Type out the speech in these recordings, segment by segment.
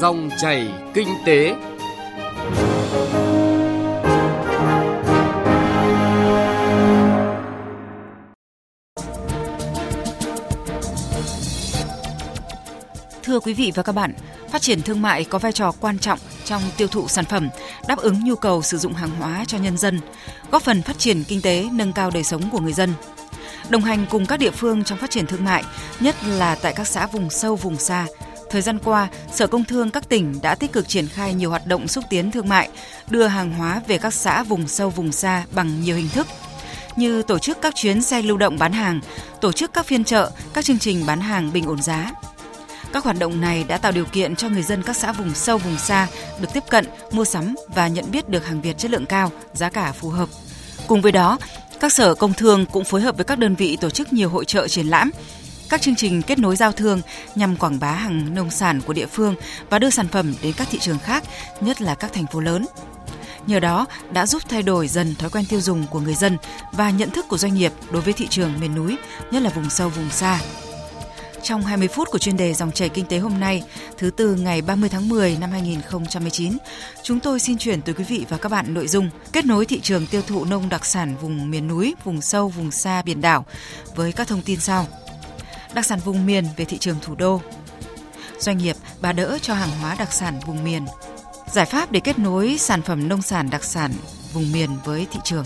Dòng chảy kinh tế. Thưa quý vị và các bạn, phát triển thương mại có vai trò quan trọng trong tiêu thụ sản phẩm, đáp ứng nhu cầu sử dụng hàng hóa cho nhân dân, góp phần phát triển kinh tế, nâng cao đời sống của người dân. Đồng hành cùng các địa phương trong phát triển thương mại, nhất là tại các xã vùng sâu vùng xa, Thời gian qua, Sở Công Thương các tỉnh đã tích cực triển khai nhiều hoạt động xúc tiến thương mại, đưa hàng hóa về các xã vùng sâu vùng xa bằng nhiều hình thức như tổ chức các chuyến xe lưu động bán hàng, tổ chức các phiên chợ, các chương trình bán hàng bình ổn giá. Các hoạt động này đã tạo điều kiện cho người dân các xã vùng sâu vùng xa được tiếp cận, mua sắm và nhận biết được hàng Việt chất lượng cao, giá cả phù hợp. Cùng với đó, các sở công thương cũng phối hợp với các đơn vị tổ chức nhiều hội trợ triển lãm, các chương trình kết nối giao thương nhằm quảng bá hàng nông sản của địa phương và đưa sản phẩm đến các thị trường khác, nhất là các thành phố lớn. Nhờ đó đã giúp thay đổi dần thói quen tiêu dùng của người dân và nhận thức của doanh nghiệp đối với thị trường miền núi, nhất là vùng sâu vùng xa. Trong 20 phút của chuyên đề Dòng chảy kinh tế hôm nay, thứ tư ngày 30 tháng 10 năm 2019, chúng tôi xin chuyển tới quý vị và các bạn nội dung kết nối thị trường tiêu thụ nông đặc sản vùng miền núi, vùng sâu, vùng xa, biển đảo với các thông tin sau đặc sản vùng miền về thị trường thủ đô. Doanh nghiệp bà đỡ cho hàng hóa đặc sản vùng miền. Giải pháp để kết nối sản phẩm nông sản đặc sản vùng miền với thị trường.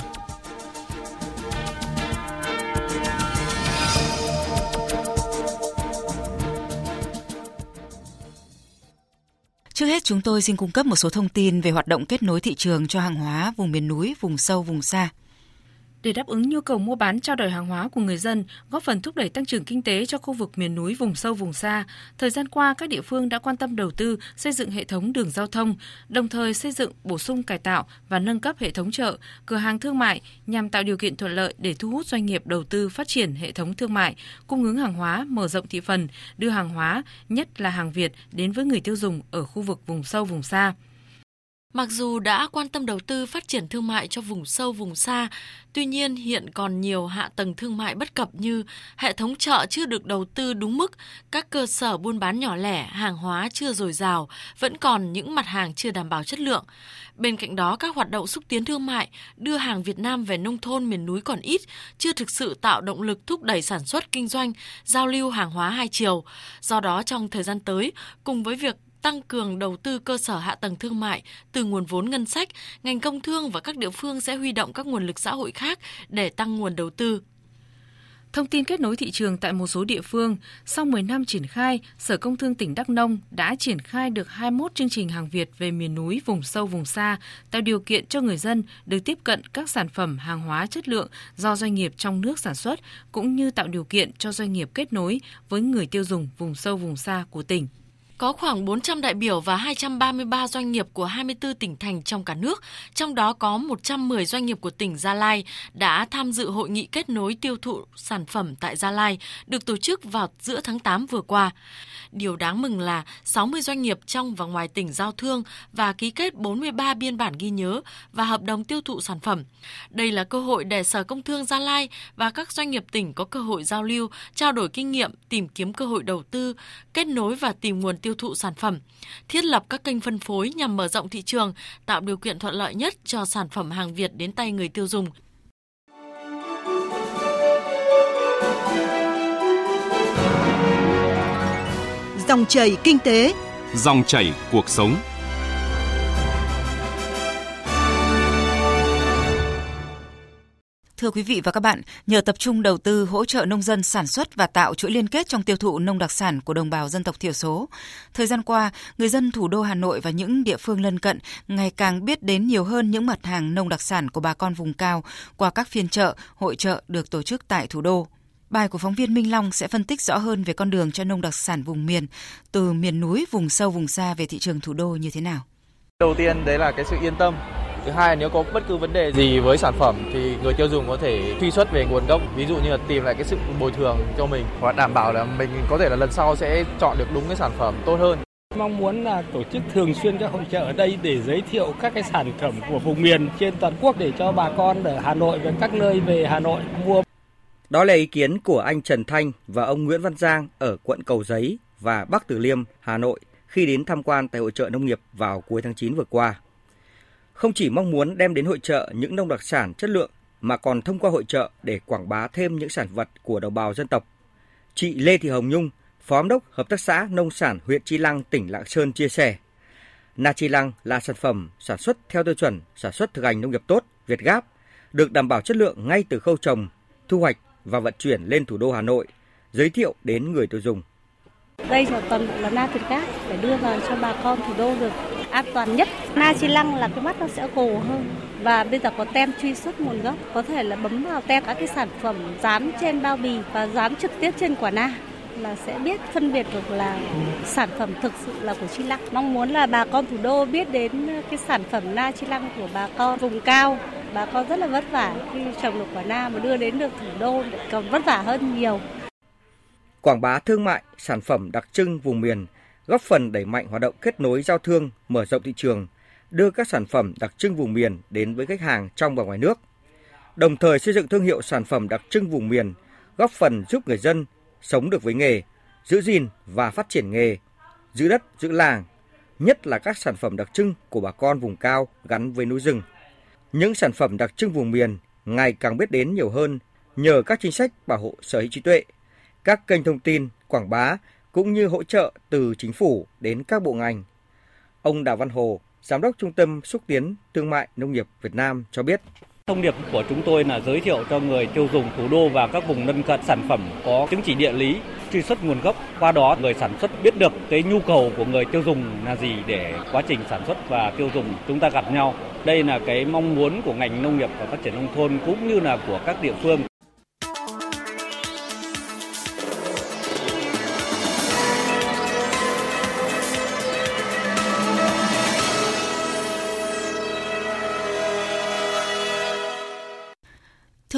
Trước hết chúng tôi xin cung cấp một số thông tin về hoạt động kết nối thị trường cho hàng hóa vùng miền núi, vùng sâu, vùng xa để đáp ứng nhu cầu mua bán trao đổi hàng hóa của người dân, góp phần thúc đẩy tăng trưởng kinh tế cho khu vực miền núi vùng sâu vùng xa. Thời gian qua, các địa phương đã quan tâm đầu tư xây dựng hệ thống đường giao thông, đồng thời xây dựng, bổ sung cải tạo và nâng cấp hệ thống chợ, cửa hàng thương mại nhằm tạo điều kiện thuận lợi để thu hút doanh nghiệp đầu tư phát triển hệ thống thương mại, cung ứng hàng hóa, mở rộng thị phần, đưa hàng hóa, nhất là hàng Việt đến với người tiêu dùng ở khu vực vùng sâu vùng xa. Mặc dù đã quan tâm đầu tư phát triển thương mại cho vùng sâu vùng xa, tuy nhiên hiện còn nhiều hạ tầng thương mại bất cập như hệ thống chợ chưa được đầu tư đúng mức, các cơ sở buôn bán nhỏ lẻ, hàng hóa chưa dồi dào, vẫn còn những mặt hàng chưa đảm bảo chất lượng. Bên cạnh đó, các hoạt động xúc tiến thương mại đưa hàng Việt Nam về nông thôn miền núi còn ít, chưa thực sự tạo động lực thúc đẩy sản xuất kinh doanh, giao lưu hàng hóa hai chiều. Do đó trong thời gian tới, cùng với việc tăng cường đầu tư cơ sở hạ tầng thương mại từ nguồn vốn ngân sách, ngành công thương và các địa phương sẽ huy động các nguồn lực xã hội khác để tăng nguồn đầu tư. Thông tin kết nối thị trường tại một số địa phương, sau 10 năm triển khai, Sở Công Thương tỉnh Đắk Nông đã triển khai được 21 chương trình hàng Việt về miền núi, vùng sâu, vùng xa, tạo điều kiện cho người dân được tiếp cận các sản phẩm hàng hóa chất lượng do doanh nghiệp trong nước sản xuất, cũng như tạo điều kiện cho doanh nghiệp kết nối với người tiêu dùng vùng sâu, vùng xa của tỉnh có khoảng 400 đại biểu và 233 doanh nghiệp của 24 tỉnh thành trong cả nước, trong đó có 110 doanh nghiệp của tỉnh Gia Lai đã tham dự hội nghị kết nối tiêu thụ sản phẩm tại Gia Lai được tổ chức vào giữa tháng 8 vừa qua. Điều đáng mừng là 60 doanh nghiệp trong và ngoài tỉnh giao thương và ký kết 43 biên bản ghi nhớ và hợp đồng tiêu thụ sản phẩm. Đây là cơ hội để Sở Công Thương Gia Lai và các doanh nghiệp tỉnh có cơ hội giao lưu, trao đổi kinh nghiệm, tìm kiếm cơ hội đầu tư, kết nối và tìm nguồn tiêu thụ sản phẩm, thiết lập các kênh phân phối nhằm mở rộng thị trường, tạo điều kiện thuận lợi nhất cho sản phẩm hàng Việt đến tay người tiêu dùng. Dòng chảy kinh tế, dòng chảy cuộc sống. Thưa quý vị và các bạn, nhờ tập trung đầu tư hỗ trợ nông dân sản xuất và tạo chuỗi liên kết trong tiêu thụ nông đặc sản của đồng bào dân tộc thiểu số, thời gian qua, người dân thủ đô Hà Nội và những địa phương lân cận ngày càng biết đến nhiều hơn những mặt hàng nông đặc sản của bà con vùng cao qua các phiên chợ, hội chợ được tổ chức tại thủ đô. Bài của phóng viên Minh Long sẽ phân tích rõ hơn về con đường cho nông đặc sản vùng miền, từ miền núi, vùng sâu, vùng xa về thị trường thủ đô như thế nào. Đầu tiên đấy là cái sự yên tâm. Thứ hai nếu có bất cứ vấn đề gì với sản phẩm thì người tiêu dùng có thể truy xuất về nguồn gốc, ví dụ như là tìm lại cái sự bồi thường cho mình và đảm bảo là mình có thể là lần sau sẽ chọn được đúng cái sản phẩm tốt hơn. Mong muốn là tổ chức thường xuyên các hội trợ ở đây để giới thiệu các cái sản phẩm của vùng miền trên toàn quốc để cho bà con ở Hà Nội và các nơi về Hà Nội mua. Đó là ý kiến của anh Trần Thanh và ông Nguyễn Văn Giang ở quận Cầu Giấy và Bắc Từ Liêm, Hà Nội khi đến tham quan tại hội trợ nông nghiệp vào cuối tháng 9 vừa qua. Không chỉ mong muốn đem đến hội trợ những nông đặc sản chất lượng mà còn thông qua hội trợ để quảng bá thêm những sản vật của đồng bào dân tộc. Chị Lê Thị Hồng Nhung, Phó Giám đốc Hợp tác xã Nông sản huyện Chi Lăng, tỉnh Lạng Sơn chia sẻ. Na Chi Lăng là sản phẩm sản xuất theo tiêu chuẩn sản xuất thực hành nông nghiệp tốt, Việt Gáp, được đảm bảo chất lượng ngay từ khâu trồng, thu hoạch và vận chuyển lên thủ đô Hà Nội, giới thiệu đến người tiêu dùng. Đây là toàn bộ là na Việt Gáp để đưa vào cho bà con thủ đô được an toàn nhất. Na Chi Lăng là cái mắt nó sẽ gồ hơn và bây giờ có tem truy xuất nguồn gốc, có thể là bấm vào tem các cái sản phẩm dán trên bao bì và dán trực tiếp trên quả na là sẽ biết phân biệt được là sản phẩm thực sự là của Chi Lăng. Mong muốn là bà con thủ đô biết đến cái sản phẩm na Chi Lăng của bà con vùng cao. Bà con rất là vất vả khi trồng được quả na mà đưa đến được thủ đô còn vất vả hơn nhiều. Quảng bá thương mại, sản phẩm đặc trưng vùng miền, góp phần đẩy mạnh hoạt động kết nối giao thương, mở rộng thị trường, đưa các sản phẩm đặc trưng vùng miền đến với khách hàng trong và ngoài nước. Đồng thời xây dựng thương hiệu sản phẩm đặc trưng vùng miền, góp phần giúp người dân sống được với nghề, giữ gìn và phát triển nghề, giữ đất, giữ làng, nhất là các sản phẩm đặc trưng của bà con vùng cao gắn với núi rừng. Những sản phẩm đặc trưng vùng miền ngày càng biết đến nhiều hơn nhờ các chính sách bảo hộ sở hữu trí tuệ, các kênh thông tin, quảng bá cũng như hỗ trợ từ chính phủ đến các bộ ngành. Ông Đào Văn Hồ, Giám đốc Trung tâm Xúc tiến Thương mại Nông nghiệp Việt Nam cho biết. Thông điệp của chúng tôi là giới thiệu cho người tiêu dùng thủ đô và các vùng lân cận sản phẩm có chứng chỉ địa lý, truy xuất nguồn gốc. Qua đó người sản xuất biết được cái nhu cầu của người tiêu dùng là gì để quá trình sản xuất và tiêu dùng chúng ta gặp nhau. Đây là cái mong muốn của ngành nông nghiệp và phát triển nông thôn cũng như là của các địa phương.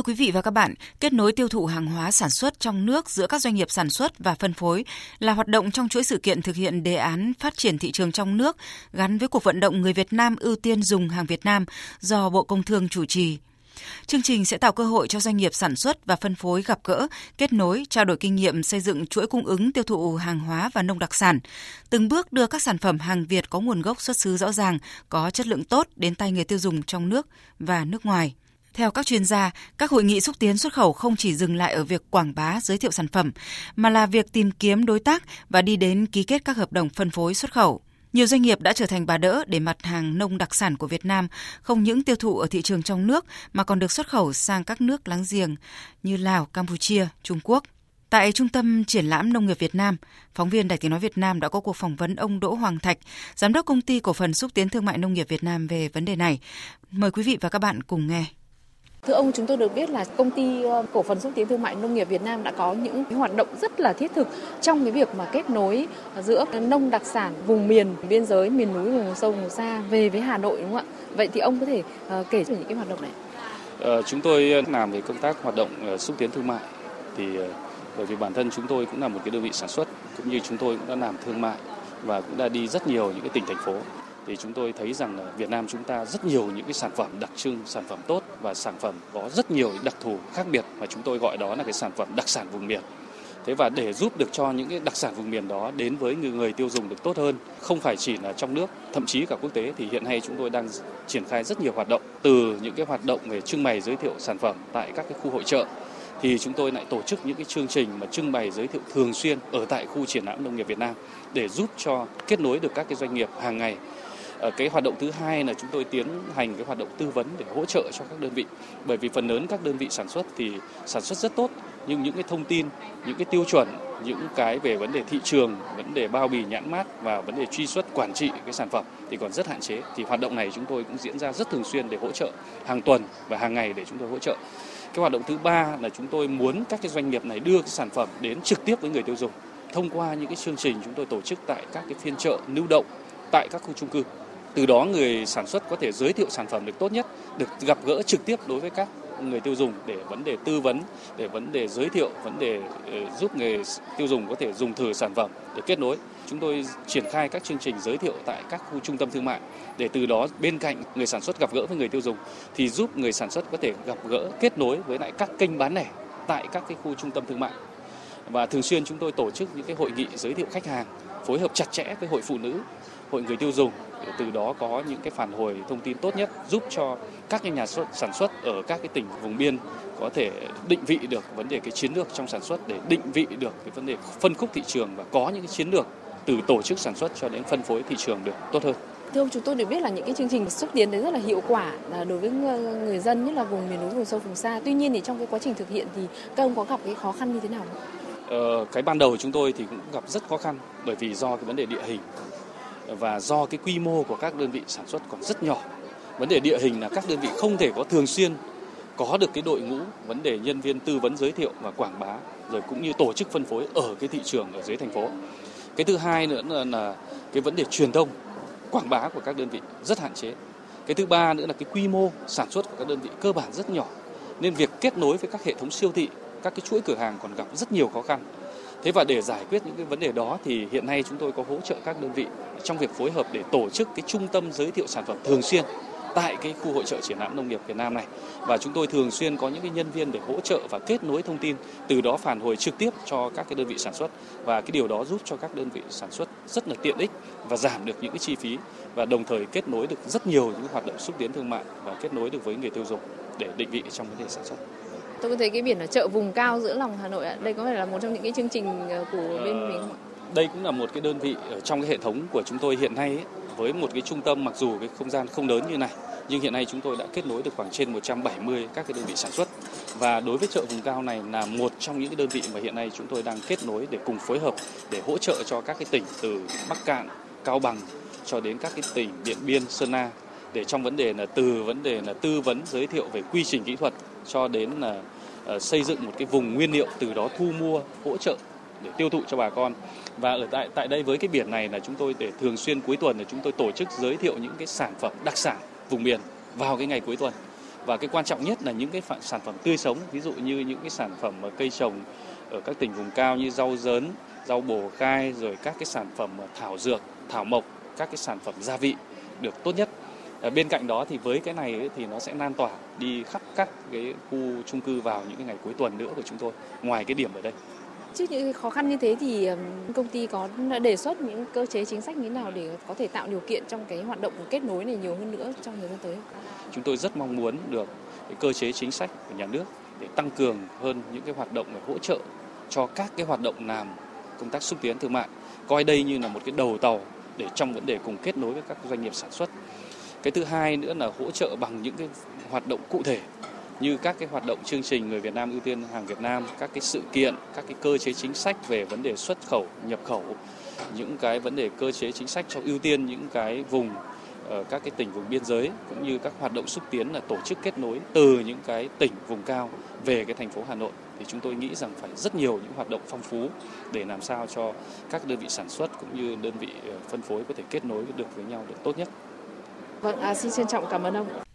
Thưa quý vị và các bạn, kết nối tiêu thụ hàng hóa sản xuất trong nước giữa các doanh nghiệp sản xuất và phân phối là hoạt động trong chuỗi sự kiện thực hiện đề án phát triển thị trường trong nước gắn với cuộc vận động người Việt Nam ưu tiên dùng hàng Việt Nam do Bộ Công Thương chủ trì. Chương trình sẽ tạo cơ hội cho doanh nghiệp sản xuất và phân phối gặp gỡ, kết nối, trao đổi kinh nghiệm xây dựng chuỗi cung ứng tiêu thụ hàng hóa và nông đặc sản, từng bước đưa các sản phẩm hàng Việt có nguồn gốc xuất xứ rõ ràng, có chất lượng tốt đến tay người tiêu dùng trong nước và nước ngoài. Theo các chuyên gia, các hội nghị xúc tiến xuất khẩu không chỉ dừng lại ở việc quảng bá giới thiệu sản phẩm, mà là việc tìm kiếm đối tác và đi đến ký kết các hợp đồng phân phối xuất khẩu. Nhiều doanh nghiệp đã trở thành bà đỡ để mặt hàng nông đặc sản của Việt Nam không những tiêu thụ ở thị trường trong nước mà còn được xuất khẩu sang các nước láng giềng như Lào, Campuchia, Trung Quốc. Tại Trung tâm Triển lãm Nông nghiệp Việt Nam, phóng viên Đài Tiếng Nói Việt Nam đã có cuộc phỏng vấn ông Đỗ Hoàng Thạch, Giám đốc Công ty Cổ phần Xúc tiến Thương mại Nông nghiệp Việt Nam về vấn đề này. Mời quý vị và các bạn cùng nghe. Thưa ông, chúng tôi được biết là công ty ờ, cổ phần xúc tiến thương mại nông nghiệp Việt Nam đã có những hoạt động rất là thiết thực trong cái việc mà kết nối giữa nông đặc sản vùng miền, biên giới, miền núi, vùng sâu, vùng xa về với Hà Nội đúng không ạ? Vậy thì ông có thể ờ, kể về những cái hoạt động này? Ờ, chúng tôi làm về công tác hoạt động xúc tiến thương mại thì bởi vì bản thân chúng tôi cũng là một cái đơn vị sản xuất cũng như chúng tôi cũng đã làm thương mại và cũng đã đi rất nhiều những cái tỉnh thành phố thì chúng tôi thấy rằng là Việt Nam chúng ta rất nhiều những cái sản phẩm đặc trưng, sản phẩm tốt và sản phẩm có rất nhiều đặc thù khác biệt mà chúng tôi gọi đó là cái sản phẩm đặc sản vùng miền. Thế và để giúp được cho những cái đặc sản vùng miền đó đến với người, người tiêu dùng được tốt hơn, không phải chỉ là trong nước, thậm chí cả quốc tế thì hiện nay chúng tôi đang triển khai rất nhiều hoạt động từ những cái hoạt động về trưng bày giới thiệu sản phẩm tại các cái khu hội trợ thì chúng tôi lại tổ chức những cái chương trình mà trưng bày giới thiệu thường xuyên ở tại khu triển lãm nông nghiệp Việt Nam để giúp cho kết nối được các cái doanh nghiệp hàng ngày Ờ, cái hoạt động thứ hai là chúng tôi tiến hành cái hoạt động tư vấn để hỗ trợ cho các đơn vị. Bởi vì phần lớn các đơn vị sản xuất thì sản xuất rất tốt, nhưng những cái thông tin, những cái tiêu chuẩn, những cái về vấn đề thị trường, vấn đề bao bì nhãn mát và vấn đề truy xuất, quản trị cái sản phẩm thì còn rất hạn chế. Thì hoạt động này chúng tôi cũng diễn ra rất thường xuyên để hỗ trợ hàng tuần và hàng ngày để chúng tôi hỗ trợ. Cái hoạt động thứ ba là chúng tôi muốn các cái doanh nghiệp này đưa cái sản phẩm đến trực tiếp với người tiêu dùng thông qua những cái chương trình chúng tôi tổ chức tại các cái phiên chợ lưu động tại các khu trung cư từ đó người sản xuất có thể giới thiệu sản phẩm được tốt nhất, được gặp gỡ trực tiếp đối với các người tiêu dùng để vấn đề tư vấn, để vấn đề giới thiệu, vấn đề ờ, giúp người tiêu dùng có thể dùng thử sản phẩm để kết nối. Chúng tôi triển khai các chương trình giới thiệu tại các khu trung tâm thương mại để từ đó bên cạnh người sản xuất gặp gỡ với người tiêu dùng thì giúp người sản xuất có thể gặp gỡ kết nối với lại các kênh bán lẻ tại các cái khu trung tâm thương mại và thường xuyên chúng tôi tổ chức những cái hội nghị giới thiệu khách hàng, phối hợp chặt chẽ với hội phụ nữ, hội người tiêu dùng để từ đó có những cái phản hồi thông tin tốt nhất giúp cho các cái nhà sản xuất ở các cái tỉnh vùng biên có thể định vị được vấn đề cái chiến lược trong sản xuất để định vị được cái vấn đề phân khúc thị trường và có những cái chiến lược từ tổ chức sản xuất cho đến phân phối thị trường được tốt hơn. Thưa ông, chúng tôi được biết là những cái chương trình xúc tiến đấy rất là hiệu quả đối với người dân nhất là vùng miền núi, vùng sâu, vùng xa. Tuy nhiên thì trong cái quá trình thực hiện thì các ông có gặp cái khó khăn như thế nào không? Ờ, cái ban đầu chúng tôi thì cũng gặp rất khó khăn bởi vì do cái vấn đề địa hình và do cái quy mô của các đơn vị sản xuất còn rất nhỏ. Vấn đề địa hình là các đơn vị không thể có thường xuyên có được cái đội ngũ vấn đề nhân viên tư vấn giới thiệu và quảng bá rồi cũng như tổ chức phân phối ở cái thị trường ở dưới thành phố. Cái thứ hai nữa là, là cái vấn đề truyền thông quảng bá của các đơn vị rất hạn chế. Cái thứ ba nữa là cái quy mô sản xuất của các đơn vị cơ bản rất nhỏ nên việc kết nối với các hệ thống siêu thị, các cái chuỗi cửa hàng còn gặp rất nhiều khó khăn. Thế và để giải quyết những cái vấn đề đó thì hiện nay chúng tôi có hỗ trợ các đơn vị trong việc phối hợp để tổ chức cái trung tâm giới thiệu sản phẩm thường xuyên tại cái khu hội trợ triển lãm nông nghiệp Việt Nam này và chúng tôi thường xuyên có những cái nhân viên để hỗ trợ và kết nối thông tin, từ đó phản hồi trực tiếp cho các cái đơn vị sản xuất và cái điều đó giúp cho các đơn vị sản xuất rất là tiện ích và giảm được những cái chi phí và đồng thời kết nối được rất nhiều những hoạt động xúc tiến thương mại và kết nối được với người tiêu dùng để định vị trong vấn đề sản xuất. Tôi có thấy cái biển ở chợ vùng cao giữa lòng Hà Nội ạ. Đây có phải là một trong những cái chương trình ờ, của bên mình không ạ? Đây cũng là một cái đơn vị ở trong cái hệ thống của chúng tôi hiện nay ấy, với một cái trung tâm mặc dù cái không gian không lớn như này nhưng hiện nay chúng tôi đã kết nối được khoảng trên 170 các cái đơn vị sản xuất và đối với chợ vùng cao này là một trong những cái đơn vị mà hiện nay chúng tôi đang kết nối để cùng phối hợp để hỗ trợ cho các cái tỉnh từ Bắc Cạn, Cao Bằng cho đến các cái tỉnh Điện Biên, Sơn La để trong vấn đề là từ vấn đề là tư vấn, giới thiệu về quy trình kỹ thuật cho đến là ờ, xây dựng một cái vùng nguyên liệu, từ đó thu mua, hỗ trợ để tiêu thụ cho bà con. Và ở tại tại đây với cái biển này là chúng tôi để thường xuyên cuối tuần là chúng tôi tổ chức giới thiệu những cái sản phẩm đặc sản vùng miền vào cái ngày cuối tuần. Và cái quan trọng nhất là những cái sản phẩm tươi sống, ví dụ như những cái sản phẩm cây trồng ở các tỉnh vùng cao như rau dớn rau bồ khai rồi các cái sản phẩm thảo dược, thảo mộc, các cái sản phẩm gia vị được tốt nhất bên cạnh đó thì với cái này ấy, thì nó sẽ lan tỏa đi khắp các cái khu chung cư vào những cái ngày cuối tuần nữa của chúng tôi ngoài cái điểm ở đây Trước những khó khăn như thế thì công ty có đề xuất những cơ chế chính sách như thế nào để có thể tạo điều kiện trong cái hoạt động kết nối này nhiều hơn nữa trong thời gian tới? Chúng tôi rất mong muốn được cái cơ chế chính sách của nhà nước để tăng cường hơn những cái hoạt động để hỗ trợ cho các cái hoạt động làm công tác xúc tiến thương mại coi đây như là một cái đầu tàu để trong vấn đề cùng kết nối với các doanh nghiệp sản xuất cái thứ hai nữa là hỗ trợ bằng những cái hoạt động cụ thể như các cái hoạt động chương trình người Việt Nam ưu tiên hàng Việt Nam, các cái sự kiện, các cái cơ chế chính sách về vấn đề xuất khẩu, nhập khẩu, những cái vấn đề cơ chế chính sách cho ưu tiên những cái vùng ở các cái tỉnh vùng biên giới cũng như các hoạt động xúc tiến là tổ chức kết nối từ những cái tỉnh vùng cao về cái thành phố Hà Nội thì chúng tôi nghĩ rằng phải rất nhiều những hoạt động phong phú để làm sao cho các đơn vị sản xuất cũng như đơn vị ờ, phân phối có thể kết nối được với nhau được tốt nhất. Vâng, à, xin trân trọng cảm ơn ông.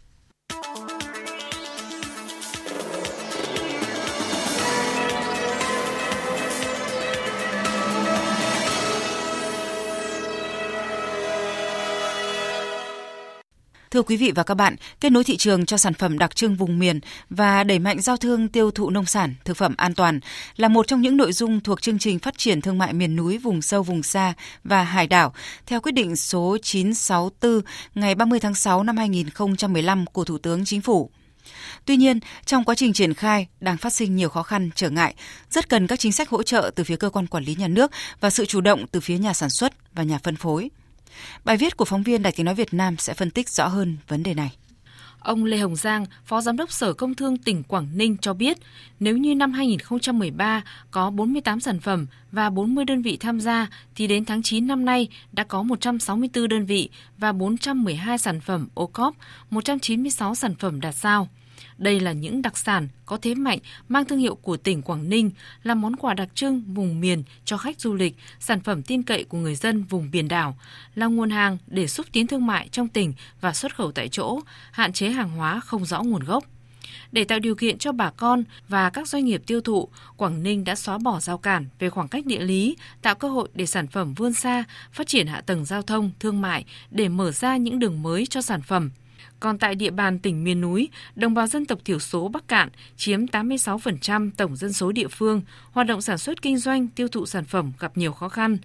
Thưa quý vị và các bạn, kết nối thị trường cho sản phẩm đặc trưng vùng miền và đẩy mạnh giao thương tiêu thụ nông sản, thực phẩm an toàn là một trong những nội dung thuộc chương trình phát triển thương mại miền núi, vùng sâu, vùng xa và hải đảo theo quyết định số 964 ngày 30 tháng 6 năm 2015 của Thủ tướng Chính phủ. Tuy nhiên, trong quá trình triển khai đang phát sinh nhiều khó khăn, trở ngại, rất cần các chính sách hỗ trợ từ phía cơ quan quản lý nhà nước và sự chủ động từ phía nhà sản xuất và nhà phân phối. Bài viết của phóng viên Đài Tiếng Nói Việt Nam sẽ phân tích rõ hơn vấn đề này. Ông Lê Hồng Giang, Phó Giám đốc Sở Công Thương tỉnh Quảng Ninh cho biết, nếu như năm 2013 có 48 sản phẩm và 40 đơn vị tham gia, thì đến tháng 9 năm nay đã có 164 đơn vị và 412 sản phẩm ô cóp, 196 sản phẩm đạt sao. Đây là những đặc sản có thế mạnh mang thương hiệu của tỉnh Quảng Ninh, là món quà đặc trưng vùng miền cho khách du lịch, sản phẩm tin cậy của người dân vùng biển đảo, là nguồn hàng để xúc tiến thương mại trong tỉnh và xuất khẩu tại chỗ, hạn chế hàng hóa không rõ nguồn gốc. Để tạo điều kiện cho bà con và các doanh nghiệp tiêu thụ, Quảng Ninh đã xóa bỏ giao cản về khoảng cách địa lý, tạo cơ hội để sản phẩm vươn xa, phát triển hạ tầng giao thông, thương mại để mở ra những đường mới cho sản phẩm – còn tại địa bàn tỉnh miền núi, đồng bào dân tộc thiểu số Bắc Cạn chiếm 86% tổng dân số địa phương, hoạt động sản xuất kinh doanh, tiêu thụ sản phẩm gặp nhiều khó khăn.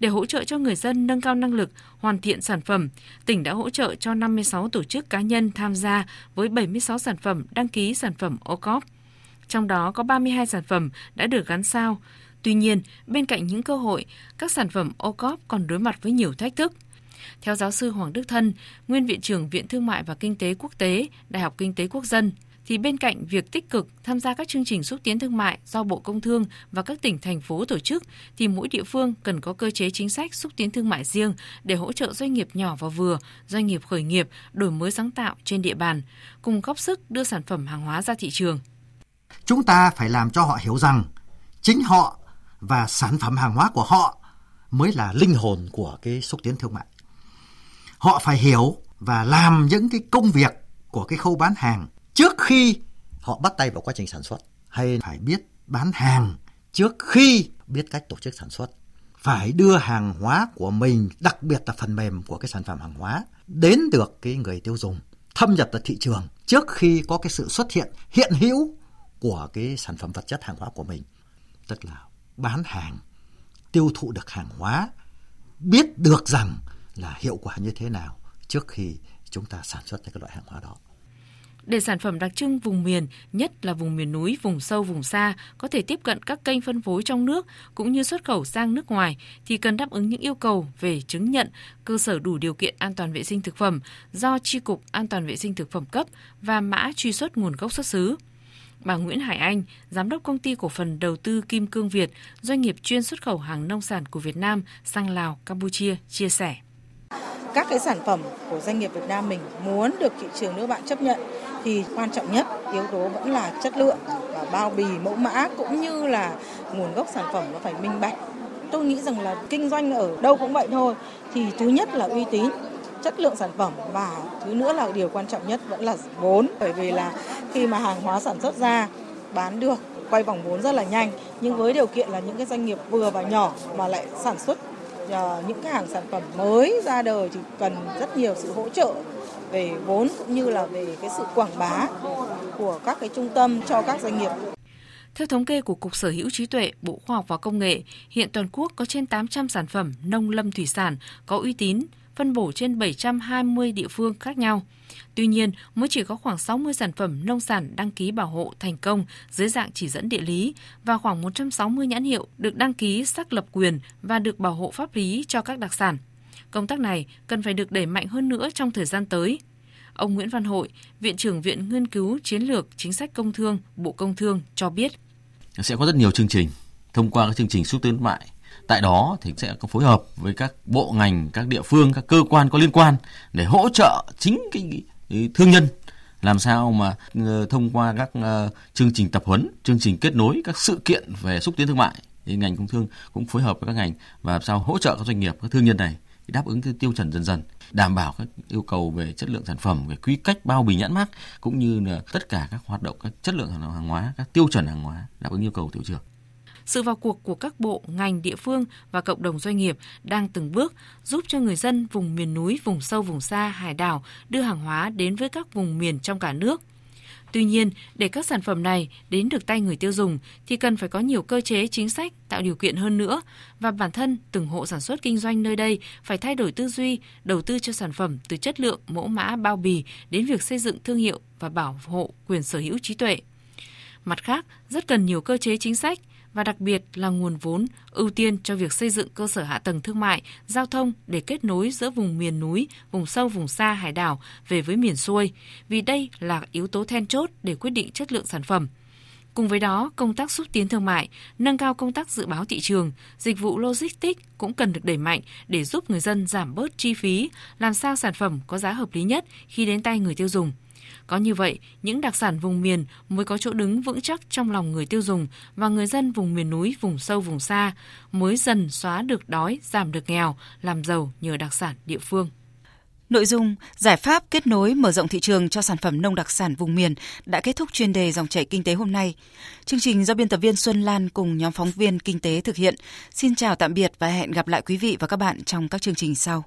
Để hỗ trợ cho người dân nâng cao năng lực, hoàn thiện sản phẩm, tỉnh đã hỗ trợ cho 56 tổ chức cá nhân tham gia với 76 sản phẩm đăng ký sản phẩm OCOP. Trong đó có 32 sản phẩm đã được gắn sao. Tuy nhiên, bên cạnh những cơ hội, các sản phẩm OCOP còn đối mặt với nhiều thách thức – theo giáo sư Hoàng Đức Thân, nguyên viện trưởng Viện Thương mại và Kinh tế Quốc tế, Đại học Kinh tế Quốc dân, thì bên cạnh việc tích cực tham gia các chương trình xúc tiến thương mại do Bộ Công Thương và các tỉnh thành phố tổ chức thì mỗi địa phương cần có cơ chế chính sách xúc tiến thương mại riêng để hỗ trợ doanh nghiệp nhỏ và vừa, doanh nghiệp khởi nghiệp đổi mới sáng tạo trên địa bàn, cùng góp sức đưa sản phẩm hàng hóa ra thị trường. Chúng ta phải làm cho họ hiểu rằng chính họ và sản phẩm hàng hóa của họ mới là linh hồn của cái xúc tiến thương mại họ phải hiểu và làm những cái công việc của cái khâu bán hàng trước khi họ bắt tay vào quá trình sản xuất. Hay phải biết bán hàng trước khi biết cách tổ chức sản xuất. Phải đưa hàng hóa của mình, đặc biệt là phần mềm của cái sản phẩm hàng hóa, đến được cái người tiêu dùng, thâm nhập vào thị trường trước khi có cái sự xuất hiện hiện hữu của cái sản phẩm vật chất hàng hóa của mình. Tức là bán hàng, tiêu thụ được hàng hóa, biết được rằng là hiệu quả như thế nào trước khi chúng ta sản xuất những cái loại hàng hóa đó. Để sản phẩm đặc trưng vùng miền, nhất là vùng miền núi, vùng sâu, vùng xa, có thể tiếp cận các kênh phân phối trong nước cũng như xuất khẩu sang nước ngoài, thì cần đáp ứng những yêu cầu về chứng nhận cơ sở đủ điều kiện an toàn vệ sinh thực phẩm do Tri Cục An toàn vệ sinh thực phẩm cấp và mã truy xuất nguồn gốc xuất xứ. Bà Nguyễn Hải Anh, Giám đốc Công ty Cổ phần Đầu tư Kim Cương Việt, doanh nghiệp chuyên xuất khẩu hàng nông sản của Việt Nam sang Lào, Campuchia, chia sẻ các cái sản phẩm của doanh nghiệp Việt Nam mình muốn được thị trường nước bạn chấp nhận thì quan trọng nhất, yếu tố vẫn là chất lượng và bao bì, mẫu mã cũng như là nguồn gốc sản phẩm nó phải minh bạch. Tôi nghĩ rằng là kinh doanh ở đâu cũng vậy thôi, thì thứ nhất là uy tín, chất lượng sản phẩm và thứ nữa là điều quan trọng nhất vẫn là vốn. Bởi vì là khi mà hàng hóa sản xuất ra, bán được, quay vòng vốn rất là nhanh, nhưng với điều kiện là những cái doanh nghiệp vừa và nhỏ mà lại sản xuất những cái hàng sản phẩm mới ra đời thì cần rất nhiều sự hỗ trợ về vốn cũng như là về cái sự quảng bá của các cái trung tâm cho các doanh nghiệp. Theo thống kê của Cục Sở hữu trí tuệ, Bộ Khoa học và Công nghệ, hiện toàn quốc có trên 800 sản phẩm nông lâm thủy sản có uy tín, phân bổ trên 720 địa phương khác nhau. Tuy nhiên, mới chỉ có khoảng 60 sản phẩm nông sản đăng ký bảo hộ thành công dưới dạng chỉ dẫn địa lý và khoảng 160 nhãn hiệu được đăng ký xác lập quyền và được bảo hộ pháp lý cho các đặc sản. Công tác này cần phải được đẩy mạnh hơn nữa trong thời gian tới. Ông Nguyễn Văn Hội, Viện trưởng Viện Nghiên cứu Chiến lược Chính sách Công Thương, Bộ Công Thương cho biết. Sẽ có rất nhiều chương trình thông qua các chương trình xúc tiến thương mại tại đó thì sẽ có phối hợp với các bộ ngành các địa phương các cơ quan có liên quan để hỗ trợ chính cái thương nhân, làm sao mà ờ, thông qua các ờ, chương trình tập huấn, chương trình kết nối các sự kiện về xúc tiến thương mại thì ngành công thương cũng phối hợp với các ngành và làm sao hỗ trợ các doanh nghiệp, các thương nhân này đáp ứng cái tiêu chuẩn dần dần, đảm bảo các yêu cầu về chất lượng sản phẩm, về quy cách bao bì nhãn mác, cũng như là tất cả các hoạt động, các chất lượng hàng hóa, các tiêu chuẩn hàng hóa đáp ứng yêu cầu thị trường sự vào cuộc của các bộ, ngành, địa phương và cộng đồng doanh nghiệp đang từng bước giúp cho người dân vùng miền núi, vùng sâu, vùng xa, hải đảo đưa hàng hóa đến với các vùng miền trong cả nước. Tuy nhiên, để các sản phẩm này đến được tay người tiêu dùng thì cần phải có nhiều cơ chế chính sách tạo điều kiện hơn nữa và bản thân từng hộ sản xuất kinh doanh nơi đây phải thay đổi tư duy, đầu tư cho sản phẩm từ chất lượng, mẫu mã, bao bì đến việc xây dựng thương hiệu và bảo hộ quyền sở hữu trí tuệ. Mặt khác, rất cần nhiều cơ chế chính sách và đặc biệt là nguồn vốn ưu tiên cho việc xây dựng cơ sở hạ tầng thương mại, giao thông để kết nối giữa vùng miền núi, vùng sâu, vùng xa, hải đảo về với miền xuôi, vì đây là yếu tố then chốt để quyết định chất lượng sản phẩm. Cùng với đó, công tác xúc tiến thương mại, nâng cao công tác dự báo thị trường, dịch vụ logistics cũng cần được đẩy mạnh để giúp người dân giảm bớt chi phí, làm sao sản phẩm có giá hợp lý nhất khi đến tay người tiêu dùng. Có như vậy, những đặc sản vùng miền mới có chỗ đứng vững chắc trong lòng người tiêu dùng và người dân vùng miền núi, vùng sâu, vùng xa mới dần xóa được đói, giảm được nghèo, làm giàu nhờ đặc sản địa phương. Nội dung giải pháp kết nối mở rộng thị trường cho sản phẩm nông đặc sản vùng miền đã kết thúc chuyên đề dòng chảy kinh tế hôm nay. Chương trình do biên tập viên Xuân Lan cùng nhóm phóng viên kinh tế thực hiện. Xin chào tạm biệt và hẹn gặp lại quý vị và các bạn trong các chương trình sau.